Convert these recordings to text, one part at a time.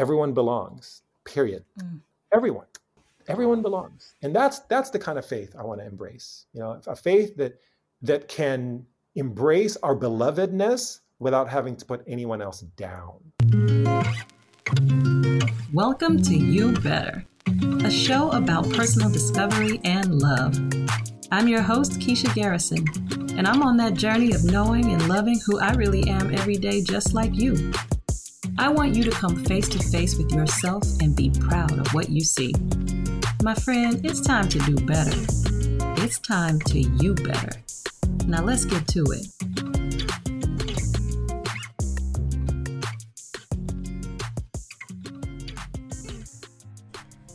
everyone belongs. Period. Mm. Everyone, everyone belongs, and that's that's the kind of faith I want to embrace. You know, a faith that that can embrace our belovedness without having to put anyone else down. Welcome to You Better, a show about personal discovery and love. I'm your host, Kiesha Garrison, and I'm on that journey of knowing and loving who I really am every day, just like you. I want you to come face to face with yourself and be proud of what you see. My friend, it's time to do better. It's time to you better. Now let's get to it.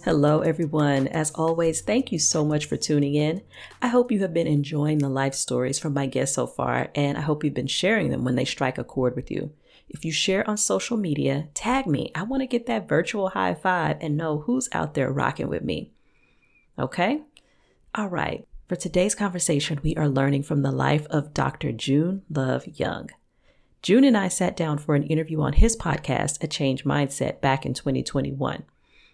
Hello, everyone. As always, thank you so much for tuning in. I hope you have been enjoying the life stories from my guests so far, and I hope you've been sharing them when they strike a chord with you. If you share on social media, tag me. I want to get that virtual high five and know who's out there rocking with me. Okay? All right. For today's conversation, we are learning from the life of Dr. Jun Love Young. Jun and I sat down for an interview on his podcast, A Change Mindset, back in 2021.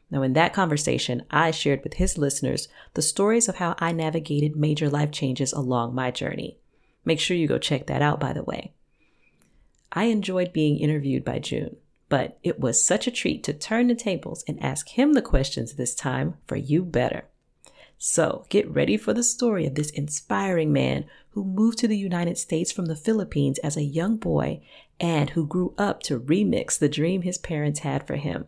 Now, in that conversation, I shared with his listeners the stories of how I navigated major life changes along my journey. Make sure you go check that out, by the way. I enjoyed being interviewed by Jun, but it was such a treat to turn the tables and ask him the questions this time for you better. So get ready for the story of this inspiring man who moved to the United States from the Philippines as a young boy and who grew up to remix the dream his parents had for him.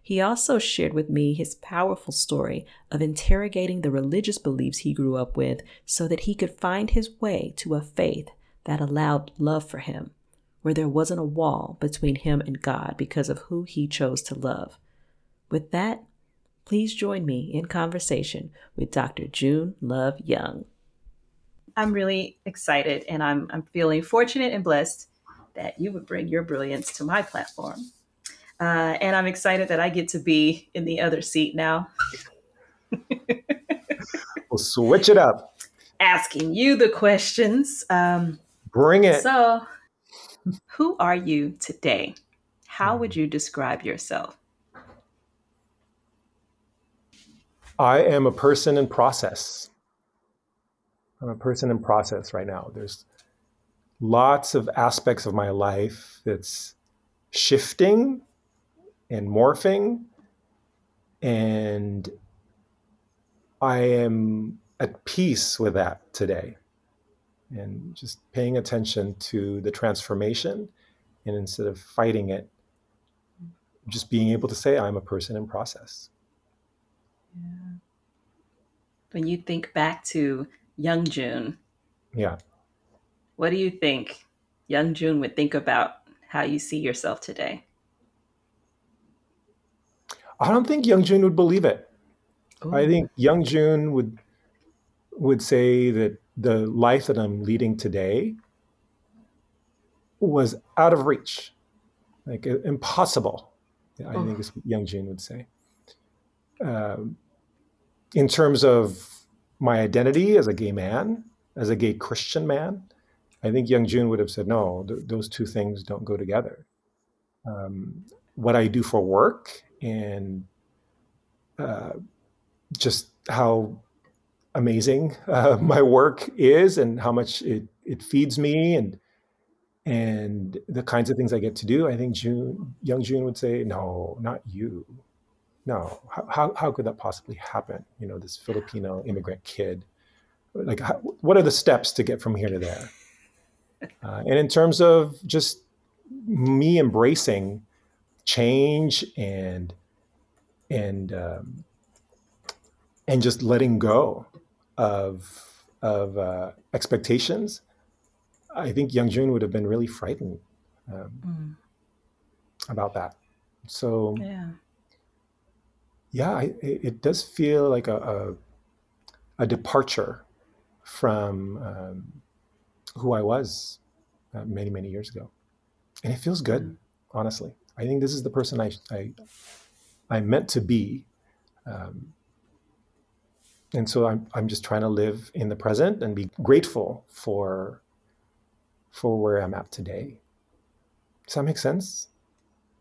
He also shared with me his powerful story of interrogating the religious beliefs he grew up with so that he could find his way to a faith that allowed love for him where there wasn't a wall between him and God because of who he chose to love. With that, please join me in conversation with Dr. Jun Love Young. I'm really excited and I'm, I'm feeling fortunate and blessed that you would bring your brilliance to my platform. Uh, and I'm excited that I get to be in the other seat now. we'll switch it up. Asking you the questions. Um, Bring it. So, who are you today? How would you describe yourself? I am a person in process. I'm a person in process right now. There's lots of aspects of my life that's shifting and morphing. And I am at peace with that today and just paying attention to the transformation and instead of fighting it just being able to say i'm a person in process. Yeah. when you think back to young jun. Yeah. What do you think young jun would think about how you see yourself today? I don't think young jun would believe it. Ooh. i think young jun would would say that the life that I'm leading today was out of reach, like uh, impossible. I oh. think is what young Jun would say. Um, in terms of my identity as a gay man, as a gay Christian man, I think young Jun would have said, no, th- those two things don't go together. Um, what I do for work and uh, just how amazing uh, my work is and how much it, it feeds me and and the kinds of things I get to do. I think Jun, young Jun would say, no, not you. No, how, how, how could that possibly happen? You know, this Filipino immigrant kid, like, how, what are the steps to get from here to there? Uh, and in terms of just me embracing change and, and, um, and just letting go of of uh, expectations, I think Young Jun would have been really frightened um, mm. about that. So yeah, yeah, I, it, it, does feel like a, a, a departure from um, who I was uh, many many years ago, and it feels good. Mm. Honestly, I think this is the person I I, I meant to be. Um, and so I'm I'm just trying to live in the present and be grateful for for where I'm at today. Does that make sense?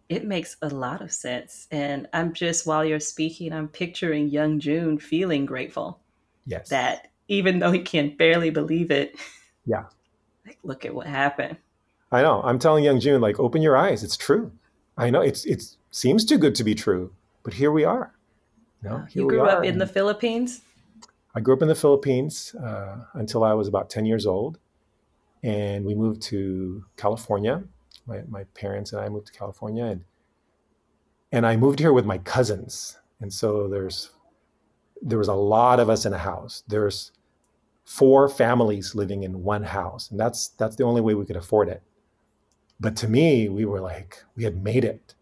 It makes a lot of sense. And I'm just, while you're speaking, I'm picturing young Jun feeling grateful. Yes. That even though he can barely believe it. Yeah. Like, look at what happened. I know. I'm telling young Jun, like, open your eyes. It's true. I know it's it seems too good to be true, but here we are. You, know, uh, you grew up in the Philippines. I grew up in the Philippines uh, until I was about ten years old, and we moved to California. My my parents and I moved to California, and and I moved here with my cousins, and so there's there was a lot of us in a house. There's four families living in one house, and that's that's the only way we could afford it. But to me, we were like we had made it.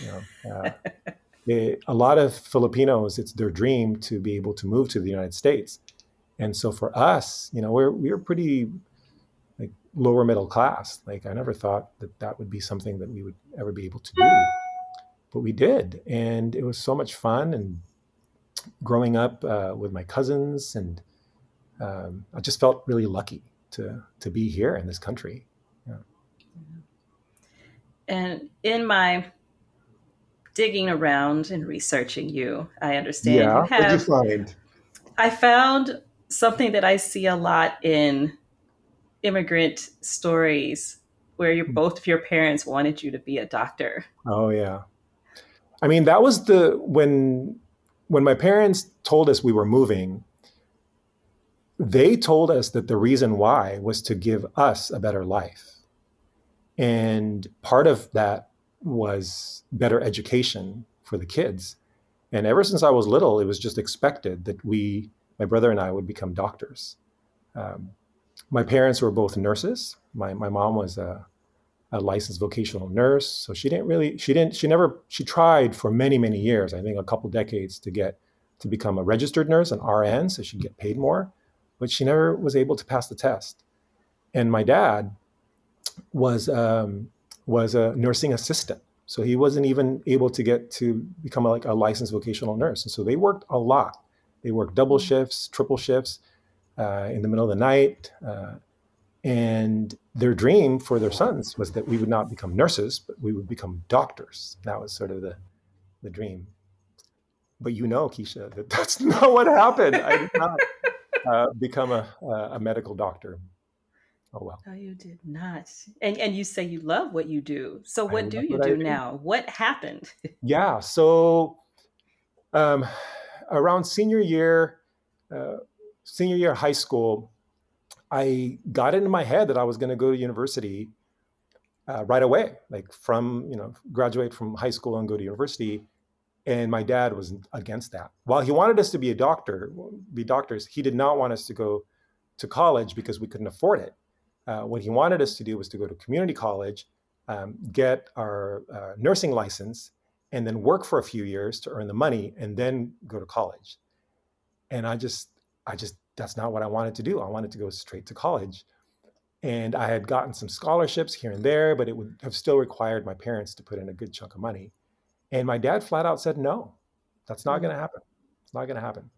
You know, uh, it, a lot of Filipinos, it's their dream to be able to move to the United States, and so for us, you know, we're we we're pretty like lower middle class. Like I never thought that that would be something that we would ever be able to do, but we did, and it was so much fun and growing up uh, with my cousins and um, I just felt really lucky to to be here in this country. Yeah. And in my digging around and researching you, I understand yeah, you have. What did you find? I found something that I see a lot in immigrant stories where your, hmm. both of your parents wanted you to be a doctor. Oh yeah. I mean, that was the when when my parents told us we were moving, they told us that the reason why was to give us a better life. And part of that was better education for the kids. And ever since I was little, it was just expected that we, my brother and I, would become doctors. Um, my parents were both nurses. My, my mom was a, a licensed vocational nurse. So she didn't really, she didn't, she never, she tried for many, many years, I think a couple decades to get to become a registered nurse, an RN, so she'd get paid more but she never was able to pass the test. And my dad was um, was a nursing assistant, so he wasn't even able to get to become a, like a licensed vocational nurse. And so they worked a lot. They worked double mm. shifts, triple shifts, uh, in the middle of the night. Uh, and their dream for their sons was that we would not become nurses, but we would become doctors. That was sort of the, the dream. But you know, Kiesha, that that's not what happened. I did not. Uh, become a, a medical doctor. Oh well. No, you did not. And and you say you love what you do. So what do you what do, do now? What happened? Yeah. So um, around senior year, uh, senior year high school, I got it in my head that I was going to go to university uh, right away, like from you know graduate from high school and go to university. And my dad was against that. While he wanted us to be a doctor, be doctors, he did not want us to go to college because we couldn't afford it. Uh, what he wanted us to do was to go to community college, um, get our uh, nursing license, and then work for a few years to earn the money, and then go to college. And I just, I just, that's not what I wanted to do. I wanted to go straight to college. And I had gotten some scholarships here and there, but it would have still required my parents to put in a good chunk of money. And my dad flat out said, no, that's not mm. going to happen. It's not going to happen.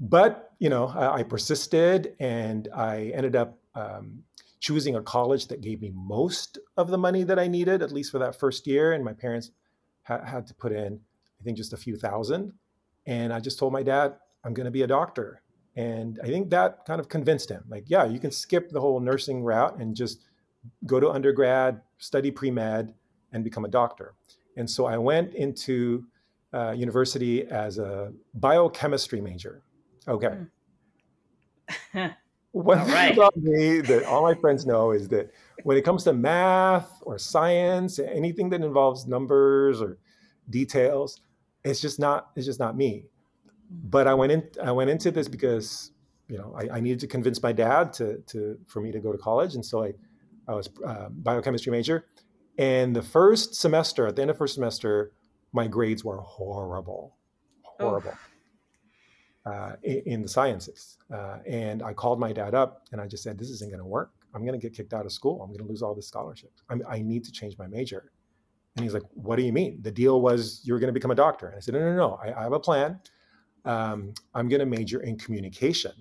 But, you know, I, I, persisted and I ended up um, choosing a college that gave me most of the money that I needed, at least for that first year. And my parents ha- had to put in, I think, just a few thousand. And I just told my dad, I'm going to be a doctor. And I think that kind of convinced him like, yeah, you can skip the whole nursing route and just go to undergrad, study pre med, and become a doctor. And so I went into uh, university as a biochemistry major. Okay. Mm. One thing right. about me that all my friends know is that when it comes to math or science, anything that involves numbers or details, it's just not it's just not me. Hmm. But I went in I went into this because you know I, I needed to convince my dad to to for me to go to college, and so I I was uh, biochemistry major, and the first semester, at the end of first semester, my grades were horrible, horrible oh. Uh, in, the sciences. Uh, and I called my dad up and I just said, "This isn't going to work. I'm going to get kicked out of school. I'm going to lose all the scholarships. I'm, i need to change my major." And he's like, "What do you mean? The deal was you were going to become a doctor." And I said, "No, no, no. I, I have a plan. Um, I'm going to major in communication."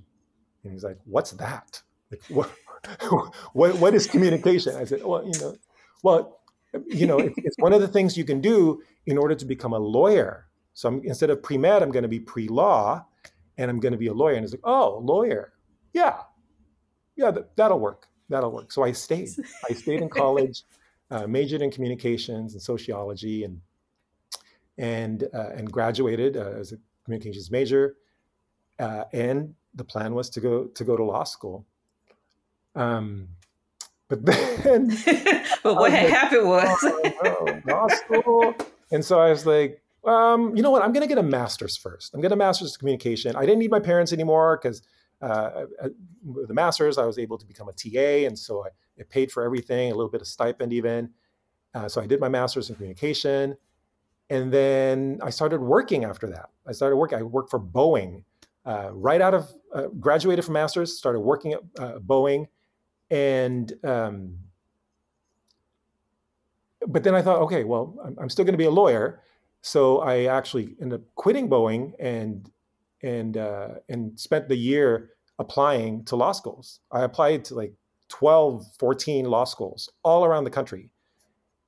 And he's like, "What's that? Like, what, what, what is communication?" I said, "Well, you know, well." you know, it, it's one of the things you can do in order to become a lawyer. So I'm, instead of pre med, I'm going to be pre law, and I'm going to be a lawyer. And it's like, oh, lawyer, yeah, yeah, that, that'll work. That'll work. So I stayed. I stayed in college, uh, majored in communications and sociology, and and uh, and graduated uh, as a communications major. Uh, and the plan was to go to go to law school. Um, but then, but what had like, happened was oh, law school, and so I was like, um, you know what? I'm going to get a master's first. I'm going to master's in communication. I didn't need my parents anymore because uh, uh, with the master's, I was able to become a TA, and so I, it paid for everything, a little bit of stipend even. Uh, so I did my master's in communication, and then I started working after that. I started working. I worked for Boeing uh, right out of uh, graduated from master's, started working at uh, Boeing, and um, but then I thought, okay, well, I'm still going to be a lawyer, so I actually ended up quitting Boeing and and uh, and spent the year applying to law schools. I applied to like 12, 14 law schools all around the country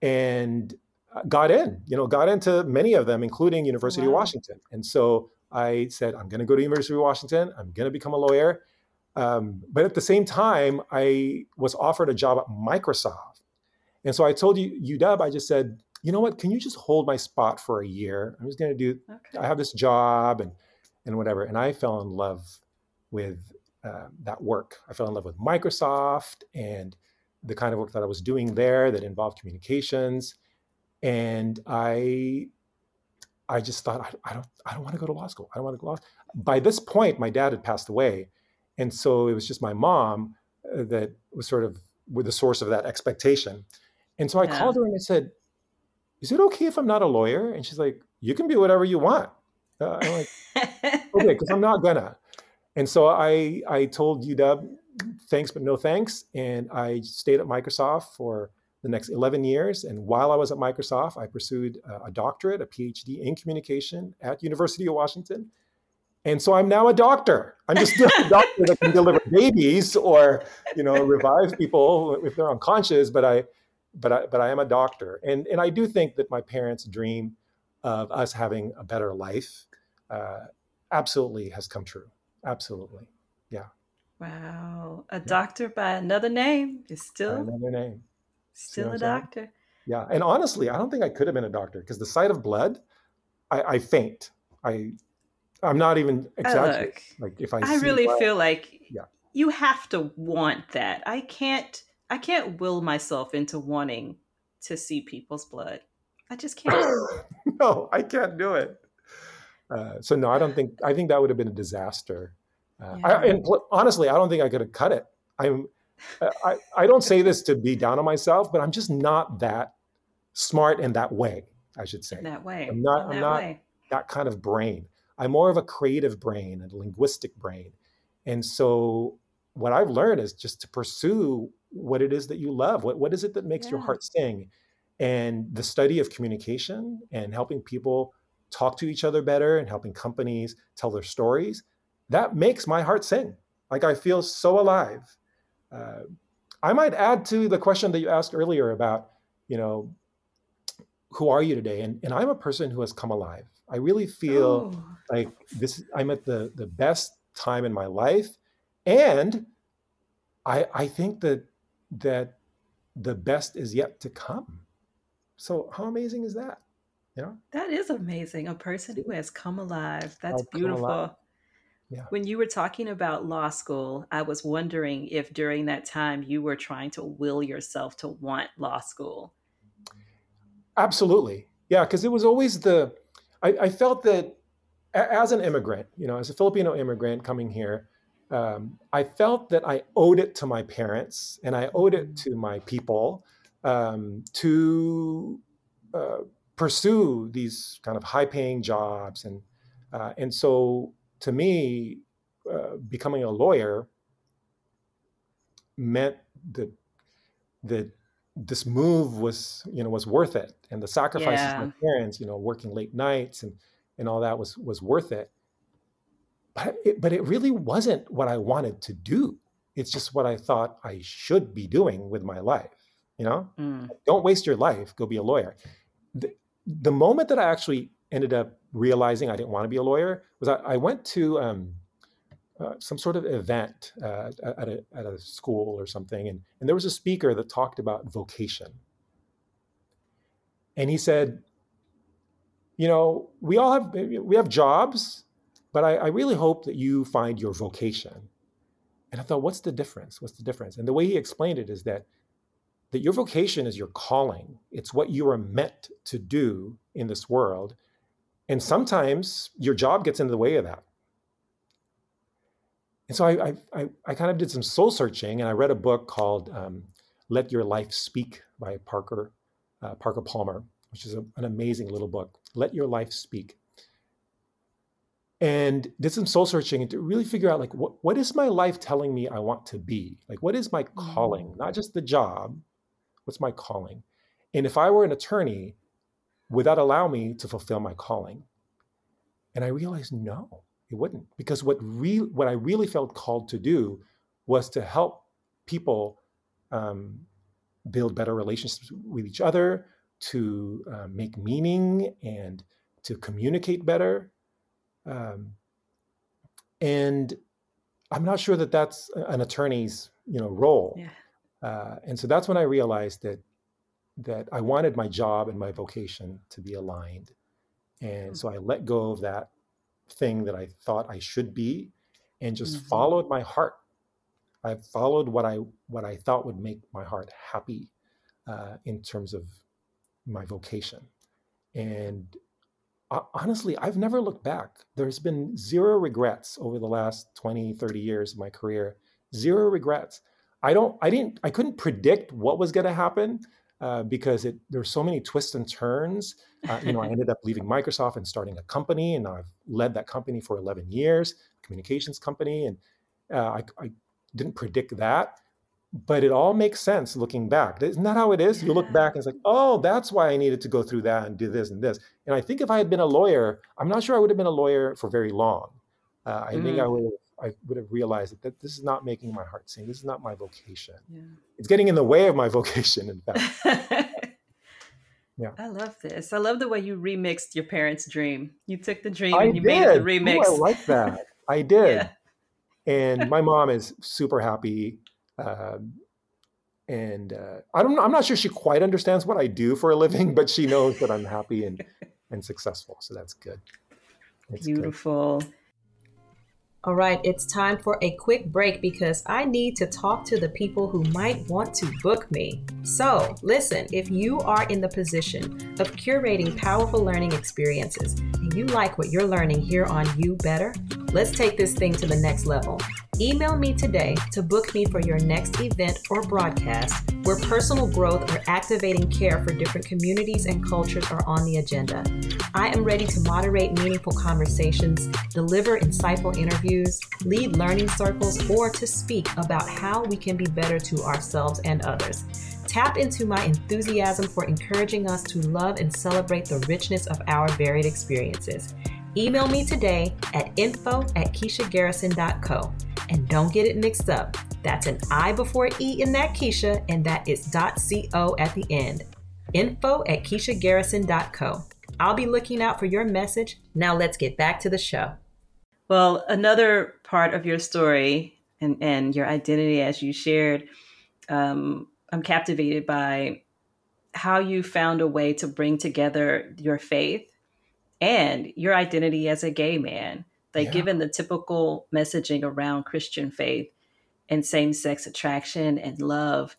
and got in, you know, got into many of them, including University wow. of Washington. And so I said, I'm going to go to University of Washington. I'm going to become a lawyer. Um, but at the same time, I was offered a job at Microsoft. And so I told you, UW, I just said, you know what, can you just hold my spot for a year? I'm just going to do, okay. I have this job and, and whatever. And I fell in love with uh, that work. I fell in love with Microsoft and the kind of work that I was doing there that involved communications. And I I just thought, I, I, don't, I don't want to go to law school. I don't want to go law. By this point, my dad had passed away, and so it was just my mom uh, that was sort of with the source of that expectation. And so I yeah. called her and I said, "Is it okay if I'm not a lawyer?" And she's like, "You can be whatever you want." Uh, I'm like, "Okay," because I'm not gonna. And so I I told UW, thanks but no thanks, and I stayed at Microsoft for the next 11 years. And while I was at Microsoft, I pursued a doctorate, a PhD in communication at University of Washington. And so I'm now a doctor. I'm just a doctor that can deliver babies or, you know, revive people if they're unconscious. But I, but I, but I am a doctor, and and I do think that my parents' dream of us having a better life uh, absolutely has come true. Absolutely, yeah. Wow, a yeah. doctor by another name is still by another name. Still a doctor. Yeah, and honestly, I don't think I could have been a doctor because the sight of blood, I, I faint. I, I'm not even exaggerating. like if I, I really blood, feel like yeah. you have to want that. I can't. I can't will myself into wanting to see people's blood. I just can't. no, I can't do it. Uh, so no, I don't think. I think that would have been a disaster. Uh, yeah. I, and pl- honestly, I don't think I could have cut it. I'm I, I don't say this to be down on myself, but I'm just not that smart in that way, I should say. In that way. I'm not, I'm not way. that kind of brain. I'm more of a creative brain and linguistic brain. And so what I've learned is just to pursue what it is that you love. What, what is it that makes yeah. your heart sing? And the study of communication and helping people talk to each other better and helping companies tell their stories, that makes my heart sing. Like I feel so alive uh, I might add to the question that you asked earlier about, you know, who are you today? And, and I'm a person who has come alive. I really feel oh. like this. I'm at the the best time in my life, and I I think that that the best is yet to come. So how amazing is that? You know, that is amazing. A person who has come alive. That's beautiful. Yeah. When you were talking about law school, I was wondering if during that time you were trying to will yourself to want law school. Absolutely. Yeah, because it was always the, I, I, felt that as an immigrant, you know, as a Filipino immigrant coming here, um, I felt that I owed it to my parents and I owed it mm-hmm. to my people um, to uh, pursue these kind of high paying jobs. And, uh, and so to me, uh, becoming a lawyer meant that that this move was you know was worth it and the sacrifices yeah. of my parents you know working late nights and and all that was was worth it but it, but it really wasn't what i wanted to do it's just what i thought i should be doing with my life You know, mm. don't waste your life. Go be a lawyer. The, the, moment that I actually ended up realizing I didn't want to be a lawyer was I, I went to um, uh, some sort of event uh, at, a, at a school or something, and, and there was a speaker that talked about vocation. And he said, you know, we all have we have jobs, but I, I really hope that you find your vocation. And I thought, what's the difference? What's the difference? And the way he explained it is that that your vocation is your calling. It's what you are meant to do in this world. And sometimes your job gets in the way of that. And so I, I, I kind of did some soul searching and I read a book called um, Let Your Life Speak by Parker, uh, Parker Palmer, which is a, an amazing little book. Let Your Life Speak and did some soul searching to really figure out like what, what is my life telling me i want to be? Like what is my calling? Mm. not just the job what's my calling? And if i were an attorney would that allow me to fulfill my calling? And i realized no it wouldn't. Because what re- what i really felt called to do was to help people um, build better relationships with each other to uh, make meaning and to communicate better um, and I'm not sure that that's an attorney's you know role. Yeah. Uh, and so that's when I realized that that I wanted my job and my vocation to be aligned. And mm-hmm. so I let go of that thing that I thought I should be and just mm-hmm. followed my heart. I followed what I what I thought would make my heart happy uh, in terms of my vocation. And honestly, I've never looked back. There's been zero regrets over the last 20, 30 years of my career. Zero regrets. I don't, I didn't, I couldn't predict what was going to happen uh, because it, there were so many twists and turns. Uh, you know, I ended up leaving Microsoft and starting a company, and I've led that company for 11 years, communications company, and uh, I, I didn't predict that but it all makes sense looking back. Isn't that how it is? You look back and it's like, oh, that's why I needed to go through that and do this and this. And I think if I had been a lawyer, I'm not sure I would have been a lawyer for very long. Uh, I mm. think I mm. would have, I would have realized that, that, this is not making my heart sing. This is not my vocation. Yeah. It's getting in the way of my vocation, in fact. yeah. I love this. I love the way you remixed your parents' dream. You took the dream I and you did. made it the remix. Ooh, I like that. I did. yeah. And my mom is super happy um, and uh, I don't, I'm not sure she quite understands what I do for a living, but she knows that I'm happy and, and successful. So that's good. It's Beautiful. Good. All right, it's time for a quick break because I need to talk to the people who might want to book me. So, listen, if you are in the position of curating powerful learning experiences and you like what you're learning here on You Better, let's take this thing to the next level. Email me today to book me for your next event or broadcast where personal growth or activating care for different communities and cultures are on the agenda. I am ready to moderate meaningful conversations, deliver insightful interviews, lead learning circles, or to speak about how we can be better to ourselves and others. Tap into my enthusiasm for encouraging us to love and celebrate the richness of our varied experiences. Email me today at info at KieshaGarrison.co. And don't get it mixed up. That's an I before E in that Kiesha, and that is .co at the end. Info at KieshaGarrison.co. I'll be looking out for your message. Now let's get back to the show. Well, another part of your story and, and your identity as you shared, um, I'm captivated by how you found a way to bring together your faith and your identity as a gay man. Like, yeah. given the typical messaging around Christian faith and same sex attraction and love,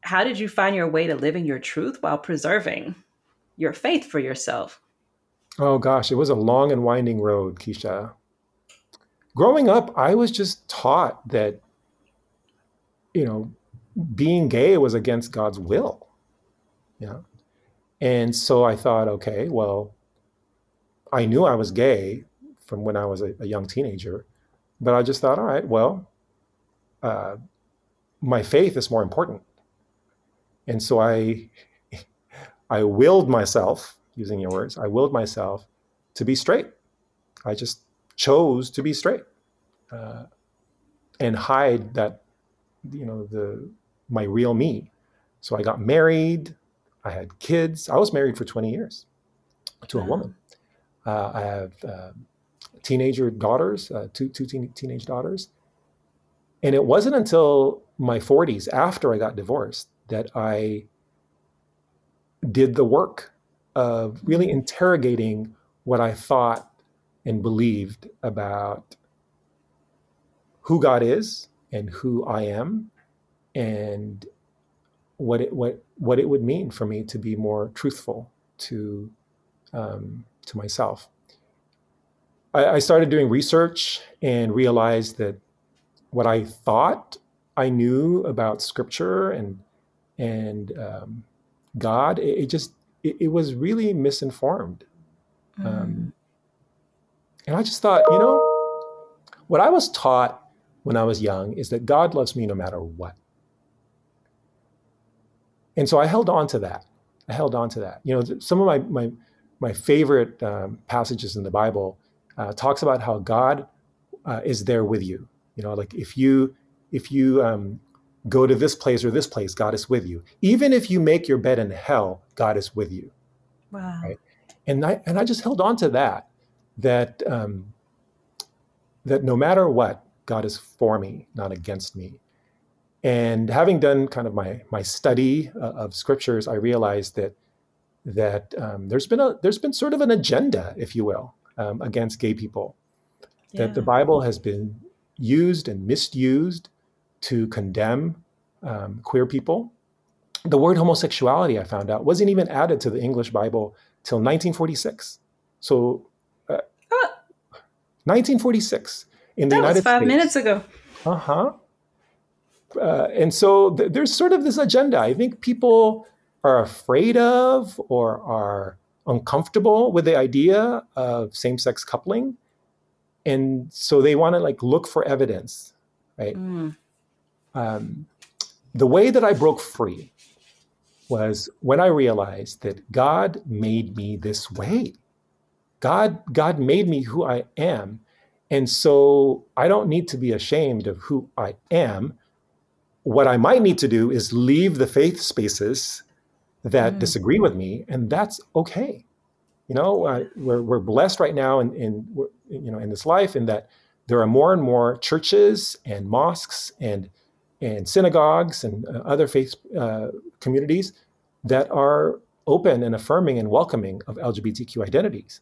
how did you find your way to living your truth while preserving your faith for yourself? Oh, gosh, it was a long and winding road, Kiesha. Growing up, I was just taught that, you know, being gay was against God's will. Yeah. And so I thought, okay, well, I knew I was gay from when I was a, a young teenager, but I just thought, all right, well, uh, my faith is more important. And so I, I willed myself, using your words, I willed myself to be straight. I just chose to be straight uh, and hide that, you know, the my real me. So I got married. I had kids. I was married for 20 years to a woman. Uh, I have uh, teenager daughters, uh, two, two teen- teenage daughters. And it wasn't until my 40s, after I got divorced, that I did the work of really interrogating what I thought and believed about who God is and who I am and what it what what it would mean for me to be more truthful to um, to myself. I, I started doing research and realized that what I thought I knew about Scripture and and um, God, it, it just it, it, was really misinformed. Mm. Um, and I just thought, you know, what I was taught when I was young is that God loves me no matter what. And so I held on to that. I held on to that. You know, some of my my my favorite um, passages in the Bible uh, talks about how God uh, is there with you. You know, like if you if you um, go to this place or this place, God is with you. Even if you make your bed in hell, God is with you. Wow. Right? And I and I just held on to that. That um, that no matter what, God is for me, not against me. And having done kind of my my study uh, of scriptures, I realized that that um, there's been a there's been sort of an agenda, if you will, um, against gay people. Yeah. That the Bible has been used and misused to condemn um, queer people. The word homosexuality, I found out, wasn't even added to the English Bible till 1946. So, uh, 1946 in the that United was five States. minutes ago. Uh-huh. Uh, and so th- there's sort of this agenda. I think people are afraid of or are uncomfortable with the idea of same-sex coupling. And so they want to like look for evidence right? Mm. um, the way that i broke free was when i realized that god made me this way. God god made me who i am. And so i don't need to be ashamed of who i am. What i might need to do is leave the faith spaces that mm. disagree with me, and that's okay. You know, uh, we're, we're blessed right now in, in you know in this life in that there are more and more churches and mosques and and synagogues and uh, other faith uh, communities that are open and affirming and welcoming of LGBTQ identities.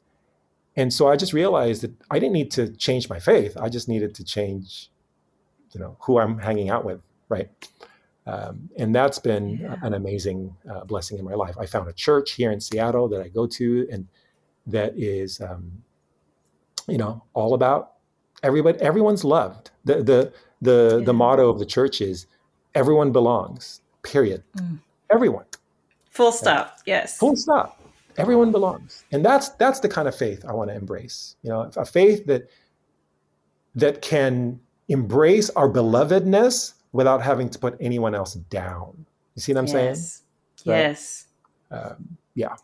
And so I just realized that I didn't need to change my faith. I just needed to change, you know, who I'm hanging out with, right? Um, and that's been yeah. an amazing uh, blessing in my life. I found a church here in Seattle that I go to, and that is, um, you know, all about everybody. Everyone's loved. the the the yeah. The motto of the church is, "Everyone belongs." Period. Mm. Everyone. Full stop. Uh, yes. Full stop. Everyone belongs, and that's that's the kind of faith I want to embrace. You know, a faith that that can embrace our belovedness without having to put anyone else down. You see what I'm yes. saying? Right? Yes. Um, yeah.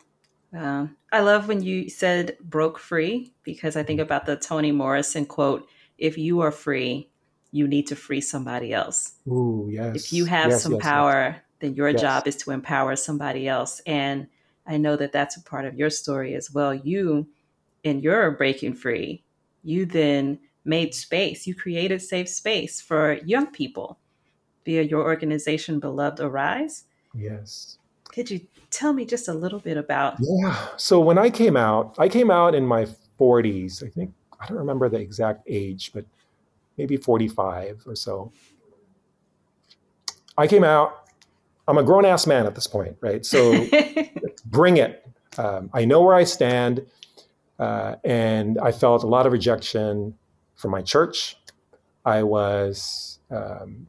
Um, I love when you said broke free because I think about the Toni Morrison quote if you are free, you need to free somebody else. Ooh, yes. If you have yes, some yes, power, then your job is to empower somebody else. And I know that that's a part of your story as well. You, in your breaking free, you then made space, you created safe space for young people via your organization, Beloved Arise. Yes. Could you tell me just a little bit about? Yeah. So when I came out, I came out in my 40s. I think, I don't remember the exact age, but maybe 45 or so. I came out, I'm a grown ass man at this point, right? So bring it. Um, I know where I stand. Uh, and I felt a lot of rejection from my church. I was um,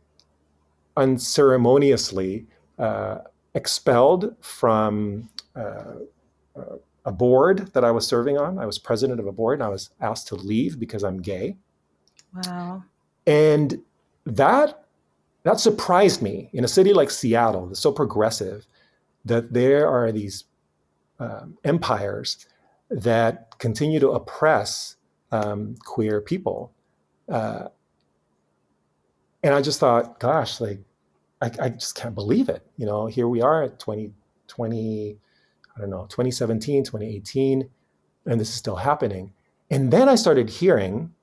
unceremoniously uh, expelled from uh, a board that I was serving on. I was president of a board and I was asked to leave because I'm gay. Wow. And that that surprised me in a city like Seattle, that's so progressive, that there are these um, empires that continue to oppress um, queer people. Uh, and I just thought, gosh, like I, I just can't believe it. You know, here we are at 2020, I don't know, 2017, 2018, and this is still happening. And then I started hearing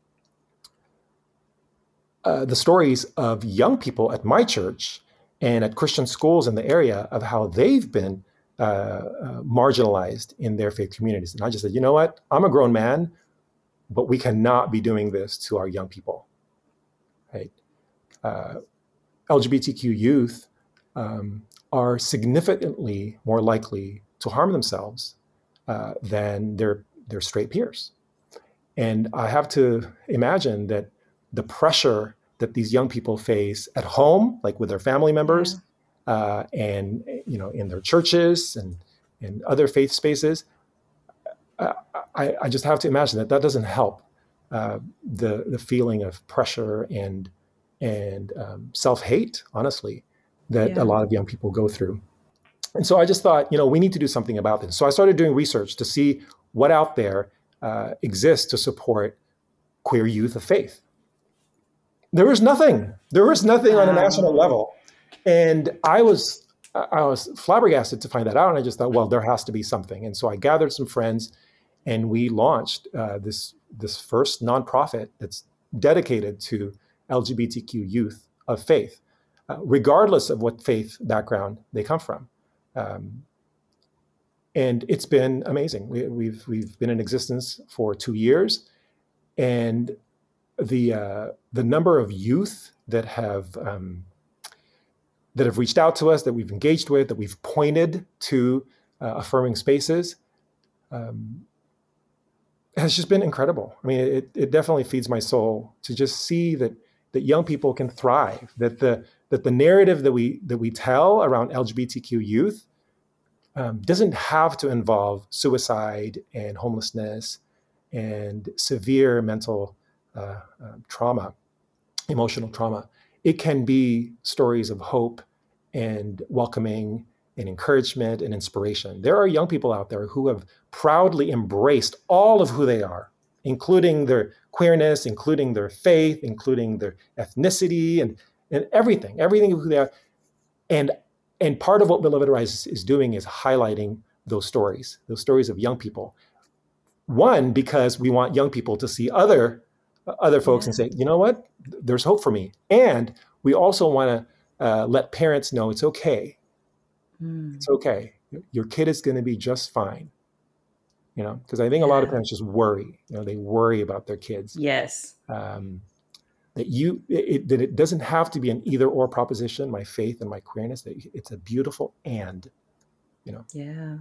uh, the stories of young people at my church and at Christian schools in the area of how they've been uh, uh, marginalized in their faith communities. And I just said, you know what? I'm a grown man, but we cannot be doing this to our young people. Right? Uh, LGBTQ youth um, are significantly more likely to harm themselves uh, than their their straight peers. And I have to imagine that the pressure that these young people face at home, like with their family members, yeah. uh, and you know, in their churches and in other faith spaces, I, I, just have to imagine that that doesn't help uh, the the feeling of pressure and and um, self hate, honestly, that yeah. a lot of young people go through. And so I just thought, you know, we need to do something about this. So I started doing research to see what out there uh, exists to support queer youth of faith. There was nothing. There was nothing on a national level, and I was I was flabbergasted to find that out. And I just thought, well, there has to be something. And so I gathered some friends, and we launched uh, this this first nonprofit that's dedicated to LGBTQ youth of faith, uh, regardless of what faith background they come from. Um, and it's been amazing. We, have we've, we've been in existence for two years, and the uh, the number of youth that have um, that have reached out to us, that we've engaged with, that we've pointed to uh, affirming spaces, um, has just been incredible. I mean, it, it definitely feeds my soul to just see that that young people can thrive, that the that the narrative that we that we tell around LGBTQ youth um, doesn't have to involve suicide and homelessness and severe mental uh, uh, trauma, emotional trauma. It can be stories of hope and welcoming and encouragement and inspiration. There are young people out there who have proudly embraced all of who they are, including their queerness, including their faith, including their ethnicity, and, and everything, everything of who they are. And and part of what Beloved Arise is doing is highlighting those stories, those stories of young people. One, because we want young people to see other other folks yeah. and say, you know what, there's hope for me. And we also want to uh, let parents know it's okay. Mm. It's okay. Your kid is going to be just fine. You know, because I think a lot of parents just worry. You know, they worry about their kids. Yes. Um, that you it, that it doesn't have to be an either or proposition my faith and my queerness that it's a beautiful and you know yeah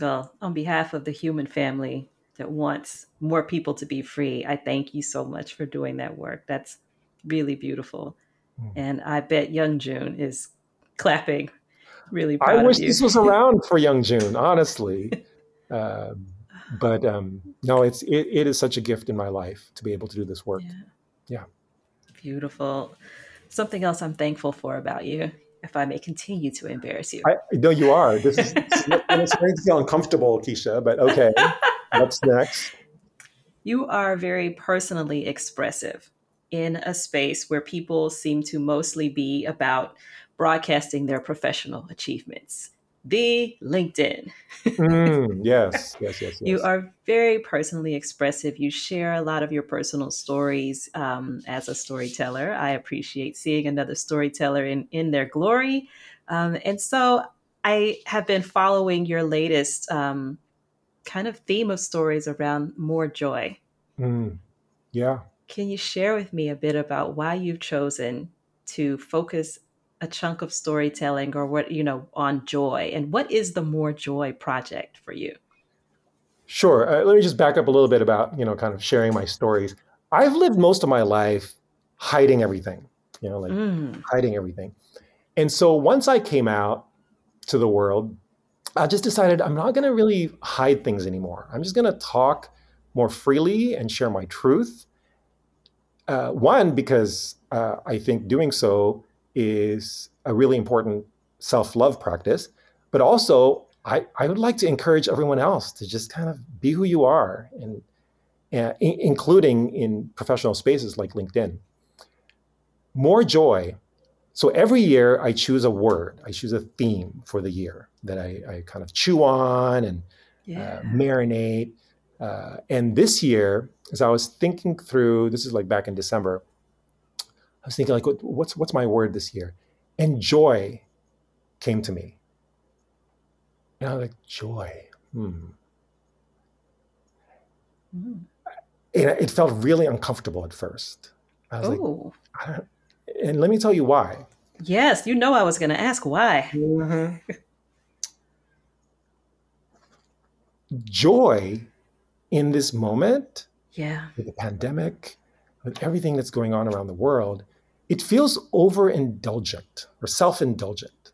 well on behalf of the human family that wants more people to be free i thank you so much for doing that work that's really beautiful mm. and i bet young jun is clapping really i wish this was around for young jun honestly um, but um, no it's it, it is such a gift in my life to be able to do this work yeah. yeah beautiful. Something else I'm thankful for about you, if I may continue to embarrass you. I know you are. This is it's starting to feel uncomfortable, Kiesha, but okay. What's next? You are very personally expressive in a space where people seem to mostly be about broadcasting their professional achievements the LinkedIn. mm, yes, yes, yes, yes, You are very personally expressive. You share a lot of your personal stories um, as a storyteller. I appreciate seeing another storyteller in, in their glory. Um, and so I have been following your latest um, kind of theme of stories around more joy. Mm, yeah. Can you share with me a bit about why you've chosen to focus a chunk of storytelling or what you know on joy? And what is the more joy project for you? Sure uh, let me just back up a little bit about you know kind of sharing my stories. I've lived most of my life hiding everything you know like mm. hiding everything. And so once i came out to the world i just decided i'm not going to really hide things anymore. I'm just going to talk more freely and share my truth. Uh, one because uh, i think doing so is a really important self love practice. But also, I, I would like to encourage everyone else to just kind of be who you are, and, and including in professional spaces like LinkedIn. More joy So every year I choose a word, I choose a theme for the year that I, I kind of chew on and yeah. uh, marinate. Uh, and this year, as I was thinking through, this is like back in December, I was thinking like, what's what's my word this year? And joy came to me. And I was like, joy. Hmm. Mm. It, it, felt really uncomfortable at first. I was Ooh. like, and let me tell you why. Yes, you know I was going to ask why. Mm-hmm. Joy in this moment, yeah, with the pandemic, with everything that's going on around the world, it feels overindulgent or self-indulgent.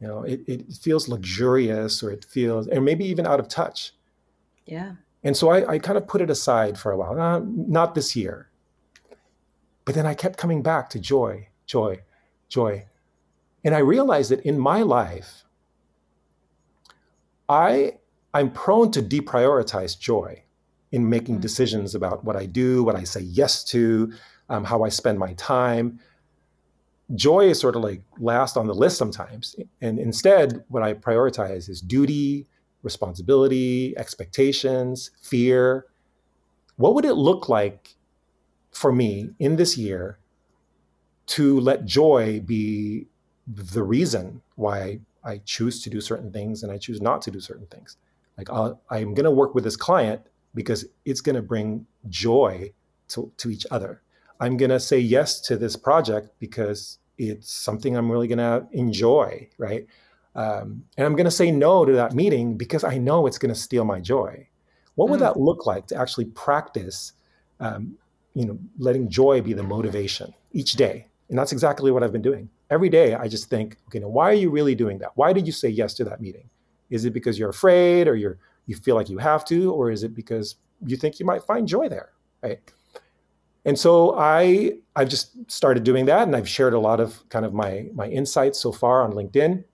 You know, it, it feels luxurious or it feels, or maybe even out of touch. Yeah. And so I, I kind of put it aside for a while. Uh, not this year. But then I kept coming back to joy, joy, joy. And I realized that in my life, I, I'm prone to deprioritize joy in making mm-hmm. decisions about what I do, what I say yes to, um, how I spend my time. Joy is sort of like last on the list sometimes. And instead, what I prioritize is duty, responsibility, expectations, fear. What would it look like for me in this year to let joy be the reason why I choose to do certain things and I choose not to do certain things. Like i am going to work with this client because it's going to bring joy to, to each other. I'm going to say yes to this project because it's something I'm really going to enjoy, right? Um, and I'm going to say no to that meeting because I know it's going to steal my joy. What would mm. that look like to actually practice um, you know, letting joy be the motivation each day. And that's exactly what I've been doing. Every day, I just think, okay, now why are you really doing that? Why did you say yes to that meeting? Is it because you're afraid or you're you feel like you have to, or is it because you think you might find joy there? Right. And so I I've just started doing that and I've shared a lot of kind of my my insights so far on LinkedIn.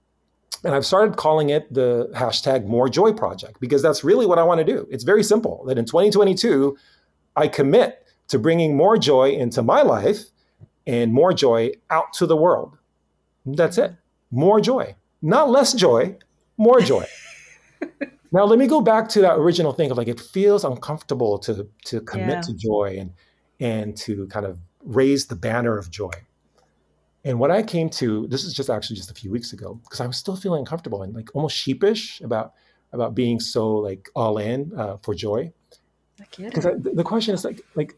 And I've started calling it the hashtag more joy project because that's really what I want to do. It's very simple that in 2022, I commit to bringing more joy into my life and more joy out to the world. That's mm-hmm. it. More joy, not less joy, more joy. now let me go back to that original thing of like it feels uncomfortable to to commit yeah. to joy and and to kind of raise the banner of joy. And what I came to, this is just actually just a few weeks ago, because I was still feeling uncomfortable and like almost sheepish about about being so like all in uh, for joy. Because the question is like like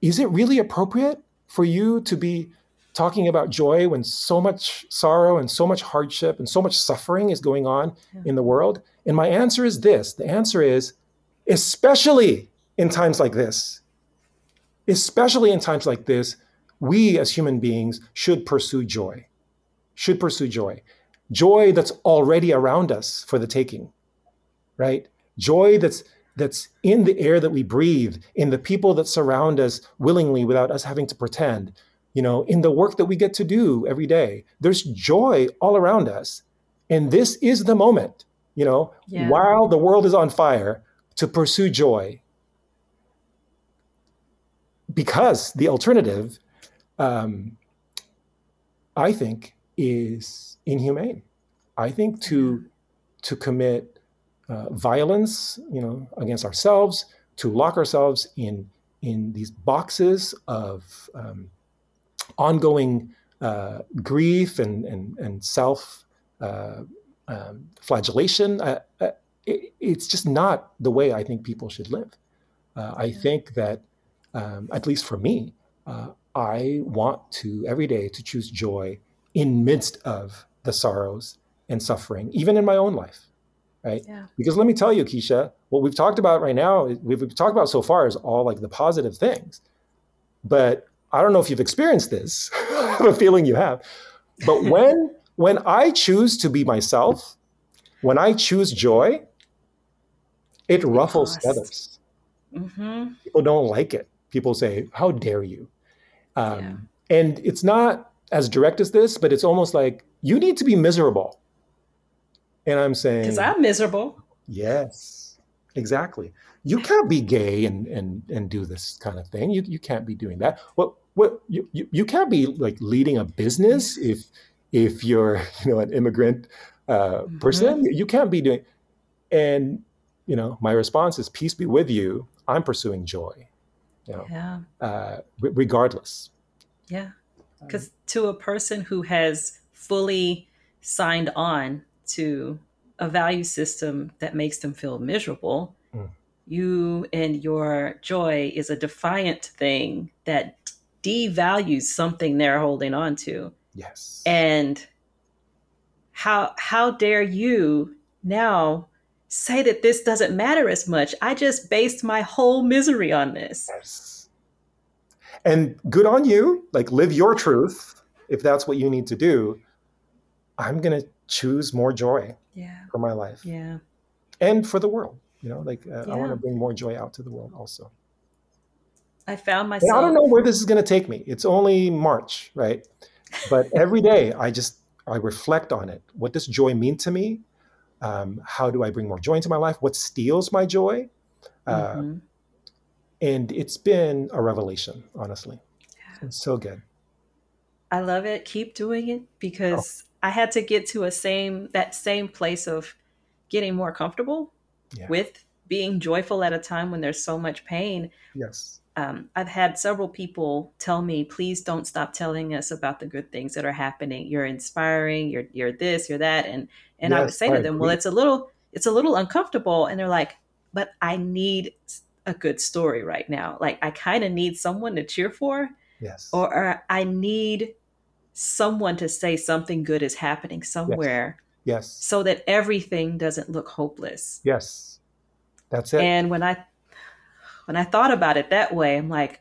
is it really appropriate for you to be talking about joy when so much sorrow and so much hardship and so much suffering is going on yeah. in the world? And my answer is this the answer is, especially in times like this, especially in times like this, we as human beings should pursue joy, should pursue joy. Joy that's already around us for the taking, right? Joy that's that's in the air that we breathe, in the people that surround us willingly without us having to pretend, you know, in the work that we get to do every day. There's joy all around us. And this is the moment, you know, yeah. while the world is on fire, to pursue joy. Because the alternative, um, I think, is inhumane. I think to to commit uh, violence, you know, against ourselves, to lock ourselves in in these boxes of um, ongoing uh, grief and and, and self uh, um, flagellation. Uh, uh, it, it's just not the way I think people should live. Uh, I think that, um, at least for me, I want to every day to choose joy in midst of the sorrows and suffering, even in my own life right? Yeah. Because let me tell you, Kiesha, what we've talked about right now, we've, we've talked about so far is all like the positive things. But I don't know if you've experienced this, I have a feeling you have. But when when I choose to be myself, when I choose joy, it ruffles feathers. Mm-hmm. People don't like it. People say, "How dare you?" Um, yeah. And it's not as direct as this, but it's almost like you need to be miserable and I'm saying, because I'm miserable. Yes, exactly. You can't be gay and and and do this kind of thing. You you can't be doing that. What what you, you, you can't be like leading a business if if you're you know an immigrant uh, person. Mm-hmm. You can't be doing. And you know, my response is peace be with you. I'm pursuing joy. You know, yeah. Uh, regardless. Yeah, because to a person who has fully signed on to a value system that makes them feel miserable, mm. you and your joy is a defiant thing that devalues something they're holding on to. Yes. And how how dare you now say that this doesn't matter as much? I just based my whole misery on this. Yes. And good on you. Like live your truth if that's what you need to do. I'm going to choose more joy yeah. for my life. Yeah. And for the world, you know, like uh, yeah. I want to bring more joy out to the world also. I found myself. And I don't know where this is going to take me. It's only March, right? But every day I just I reflect on it. What does joy mean to me? Um, how do I bring more joy into my life? What steals my joy? Uh, mm-hmm. And it's been a revelation, honestly. Yeah. It's so good. I love it. Keep doing it because oh. I had to get to a same that same place of getting more comfortable yeah. with being joyful at a time when there's so much pain. Yes um, I've had several people tell me, please don't stop telling us about the good things that are happening. You're inspiring. You're you're this. You're that. And and yes, I would say I to them, agree. well, it's a little it's a little uncomfortable. And they're like, but I need a good story right now. Like I kind of need someone to cheer for. Yes. Or, or, I need someone to say something good is happening somewhere. Yes. yes. So that everything doesn't look hopeless. Yes. That's it. And when I when I thought about it that way, I'm like,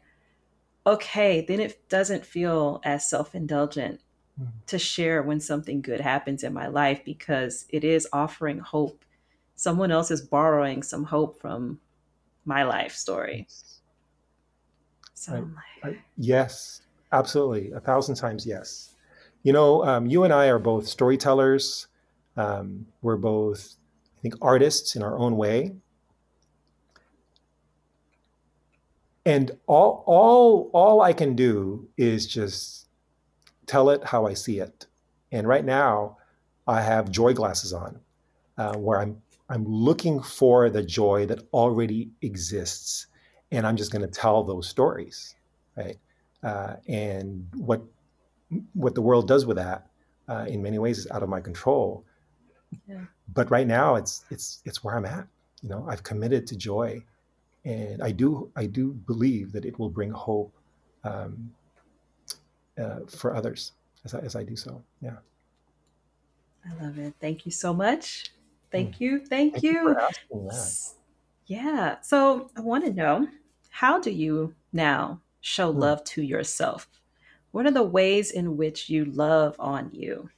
okay, then it doesn't feel as self indulgent mm-hmm. to share when something good happens in my life because it is offering hope. Someone else is borrowing some hope from my life story. So, I, I, yes, absolutely. A thousand times yes. You know, um, you and I are both storytellers. Um, we're both, I think, artists in our own way. and all all all I can do is just tell it how I see it. And right now, I have joy glasses on, uh, where I'm I'm looking for the joy that already exists, and I'm just going to tell those stories, right? Uh, and what what the world does with that, uh, in many ways, is out of my control. Yeah. But right now, it's it's it's where I'm at. You know, I've committed to joy, and I do I do believe that it will bring hope um, uh, for others as I, as I do so. Yeah. I love it. Thank you so much. Thank mm. you. Thank, Thank you. you yeah. So I want to know how do you now show mm. love to yourself? What are the ways in which you love on you?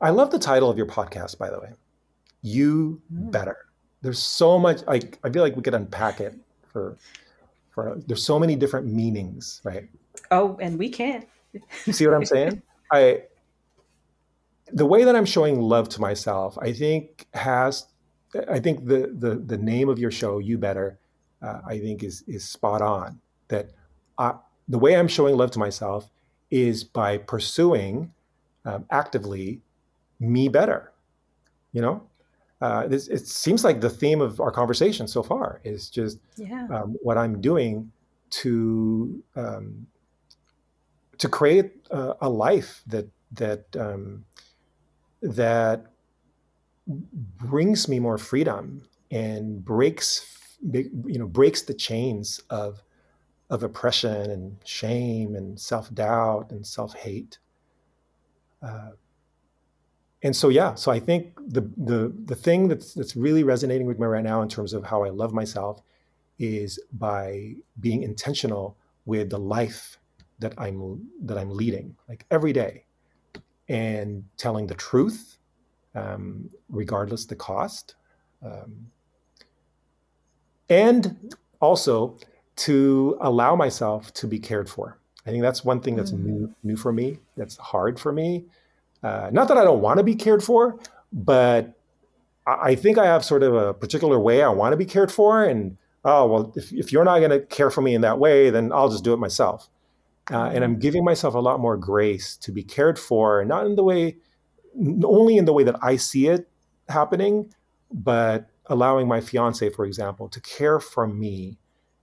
I love the title of your podcast, by the way. You mm. better there's so much like I feel like we could unpack it for for there's so many different meanings, right? Oh, and we can. you see what I'm saying? I the way that I'm showing love to myself, I think has I think the the the name of your show, You Better, uh, I think is is spot on. That I, the way I'm showing love to myself is by pursuing um, actively me better. You know, uh, this, it seems like the theme of our conversation so far is just yeah. um, what I'm doing to um, to create a, a, life that that um, that brings me more freedom and breaks you know breaks the chains of of oppression and shame and self doubt and self hate. Uh, and so yeah, so I think the the the thing that's that's really resonating with me right now in terms of how I love myself is by being intentional with the life that I'm that I'm leading, like every day, and telling the truth, um, regardless the cost, um, and also to allow myself to be cared for. I think that's one thing that's mm. new new for me. That's hard for me uh, not that I don't want to be cared for, but I, I think I have sort of a particular way I want to be cared for. And oh, well, if, if you're not going to care for me in that way, then I'll just do it myself. Uh, and I'm giving myself a lot more grace to be cared for, not in the way, only in the way that I see it happening, but allowing my fiance, for example, to care for me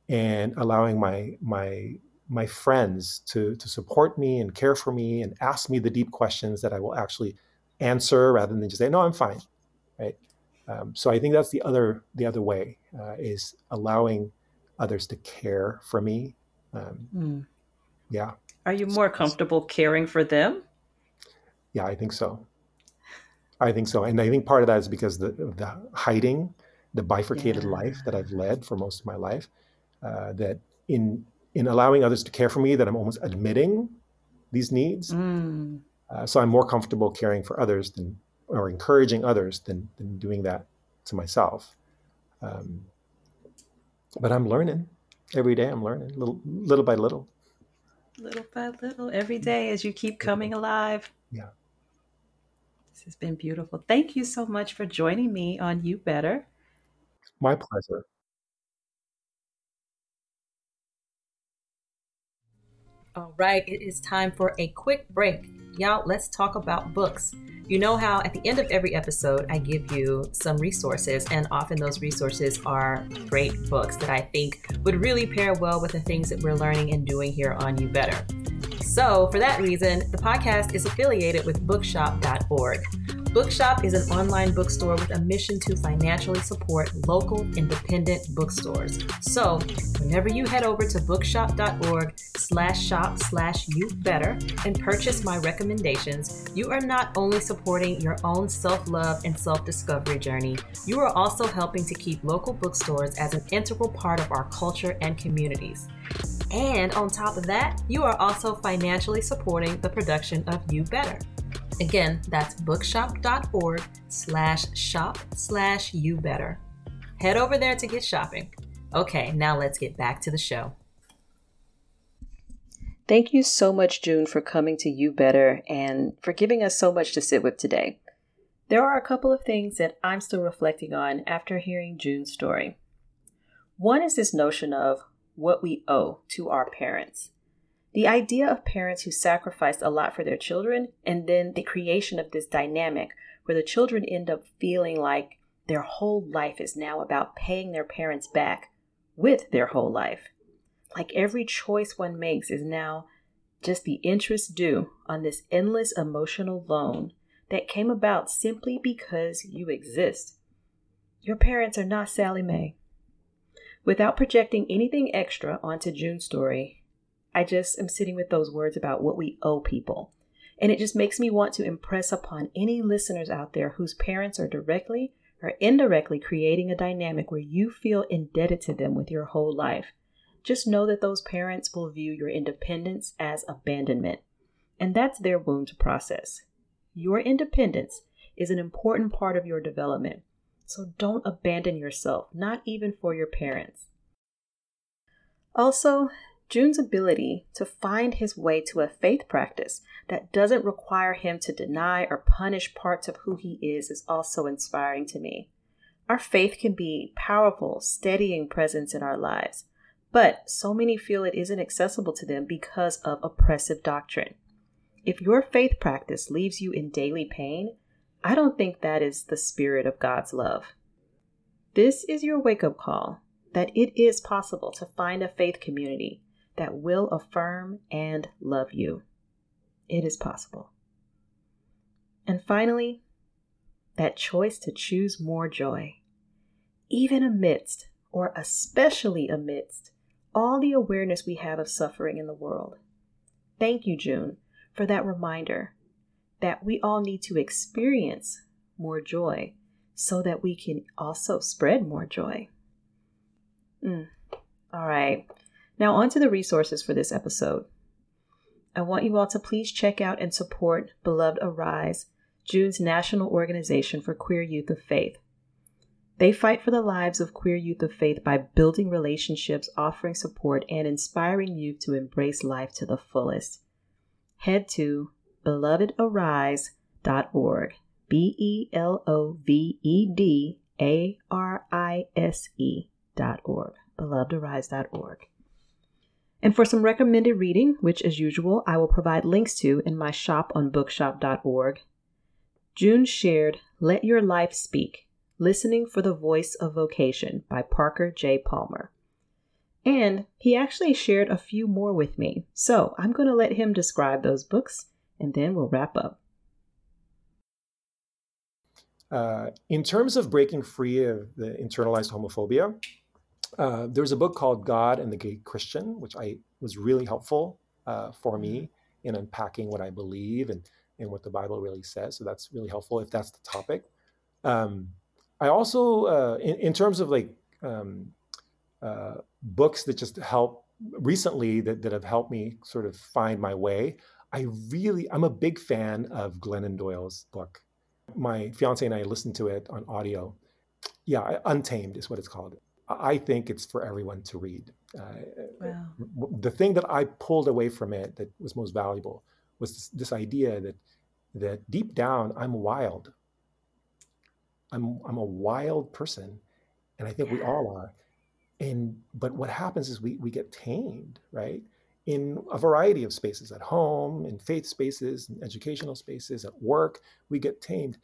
and allowing my my my friends to to support me and care for me and ask me the deep questions that I will actually answer rather than just say no I'm fine right um, so I think that's the other the other way uh, is allowing others to care for me um, mm. Yeah are you more comfortable caring for them yeah I think so I think so and I think part of that is because the the hiding the bifurcated yeah. life that I've led for most of my life uh, that in in allowing others to care for me that I'm almost admitting these needs. Mm. Uh, so I'm more comfortable caring for others than or encouraging others than than doing that to myself. Um, but I'm learning every day. I'm learning little little by little. Little by little, every day as you keep coming alive. Yeah. This has been beautiful. Thank you so much for joining me on You Better. My pleasure. All right, it is time for a quick break. Y'all, let's talk about books. You know how at the end of every episode, I give you some resources, and often those resources are great books that I think would really pair well with the things that we're learning and doing here on You Better. So, for that reason, the podcast is affiliated with bookshop.org. Bookshop is an online bookstore with a mission to financially support local independent bookstores. So, whenever you head over to bookshop.org slash shop slash you better and purchase my recommendations, you are not only supporting your own self-love and self-discovery journey, you are also helping to keep local bookstores as an integral part of our culture and communities. And on top of that, you are also financially supporting the production of You Better. Again, that's bookshop.org slash shop slash you better. Head over there to get shopping. Okay, now let's get back to the show. Thank you so much, Jun, for coming to You Better and for giving us so much to sit with today. There are a couple of things that I'm still reflecting on after hearing Jun's story. One is this notion of what we owe to our parents. The idea of parents who sacrificed a lot for their children, and then the creation of this dynamic where the children end up feeling like their whole life is now about paying their parents back with their whole life. Like every choice one makes is now just the interest due on this endless emotional loan that came about simply because you exist. Your parents are not Sallie Mae. Without projecting anything extra onto Jun's story, I just am sitting with those words about what we owe people. And it just makes me want to impress upon any listeners out there whose parents are directly or indirectly creating a dynamic where you feel indebted to them with your whole life. Just know that those parents will view your independence as abandonment. And that's their wound to process. Your independence is an important part of your development. So don't abandon yourself, not even for your parents. Also, Jun's ability to find his way to a faith practice that doesn't require him to deny or punish parts of who he is is also inspiring to me. Our faith can be powerful, steadying presence in our lives, but so many feel it isn't accessible to them because of oppressive doctrine. If your faith practice leaves you in daily pain, I don't think that is the spirit of God's love. This is your wake up call that it is possible to find a faith community that will affirm and love you. It is possible. And finally, that choice to choose more joy, even amidst, or especially amidst, all the awareness we have of suffering in the world. Thank you, Jun, for that reminder that we all need to experience more joy so that we can also spread more joy. Mm. All right. Now, on to the resources for this episode. I want you all to please check out and support Beloved Arise, Jun's national organization for queer youth of faith. They fight for the lives of queer youth of faith by building relationships, offering support, and inspiring youth to embrace life to the fullest. Head to belovedarise.org, B E L O V E D A R I S E dot org, belovedarise.org. And for some recommended reading, which as usual I will provide links to in my shop on bookshop.org, Jun shared Let Your Life Speak Listening for the Voice of Vocation by Parker J. Palmer. And he actually shared a few more with me. So I'm going to let him describe those books and then we'll wrap up. Uh, in terms of breaking free of the internalized homophobia, uh, there's a book called God and the Gay Christian, which I was really helpful uh, for me mm-hmm. in unpacking what I believe and, and what the Bible really says. So that's really helpful if that's the topic. Um, I also, uh, in, in, terms of like um, uh, books that just help recently that, that have helped me sort of find my way, I really, I'm a big fan of Glennon Doyle's book. My fiance and I listened to it on audio. Yeah, Untamed is what it's called. I think it's for everyone to read. Uh, wow. The thing that I pulled away from it that was most valuable was this, this, idea that that deep down I'm wild. I'm I'm a wild person, and I think yeah. we all are. And but what happens is we we get tamed, right? In a variety of spaces, at home, in faith spaces, in educational spaces, at work, we get tamed.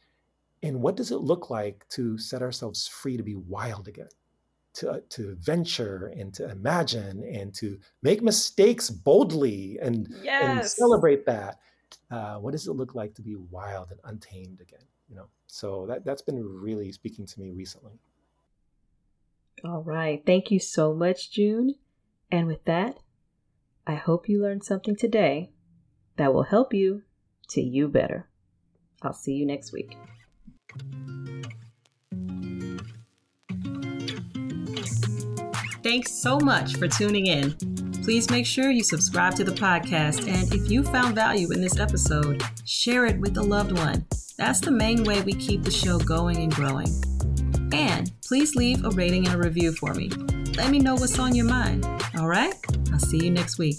And what does it look like to set ourselves free to be wild again? To, to venture and to imagine and to make mistakes boldly and, yes. and celebrate that. Uh, what does it look like to be wild and untamed again? You know, so that that's been really speaking to me recently. All right, thank you so much, Jun. And with that, I hope you learned something today that will help you to you better. I'll see you next week. Thanks so much for tuning in. Please make sure you subscribe to the podcast, and if you found value in this episode, share it with a loved one. That's the main way we keep the show going and growing. And please leave a rating and a review for me. Let me know what's on your mind. All right? I'll see you next week.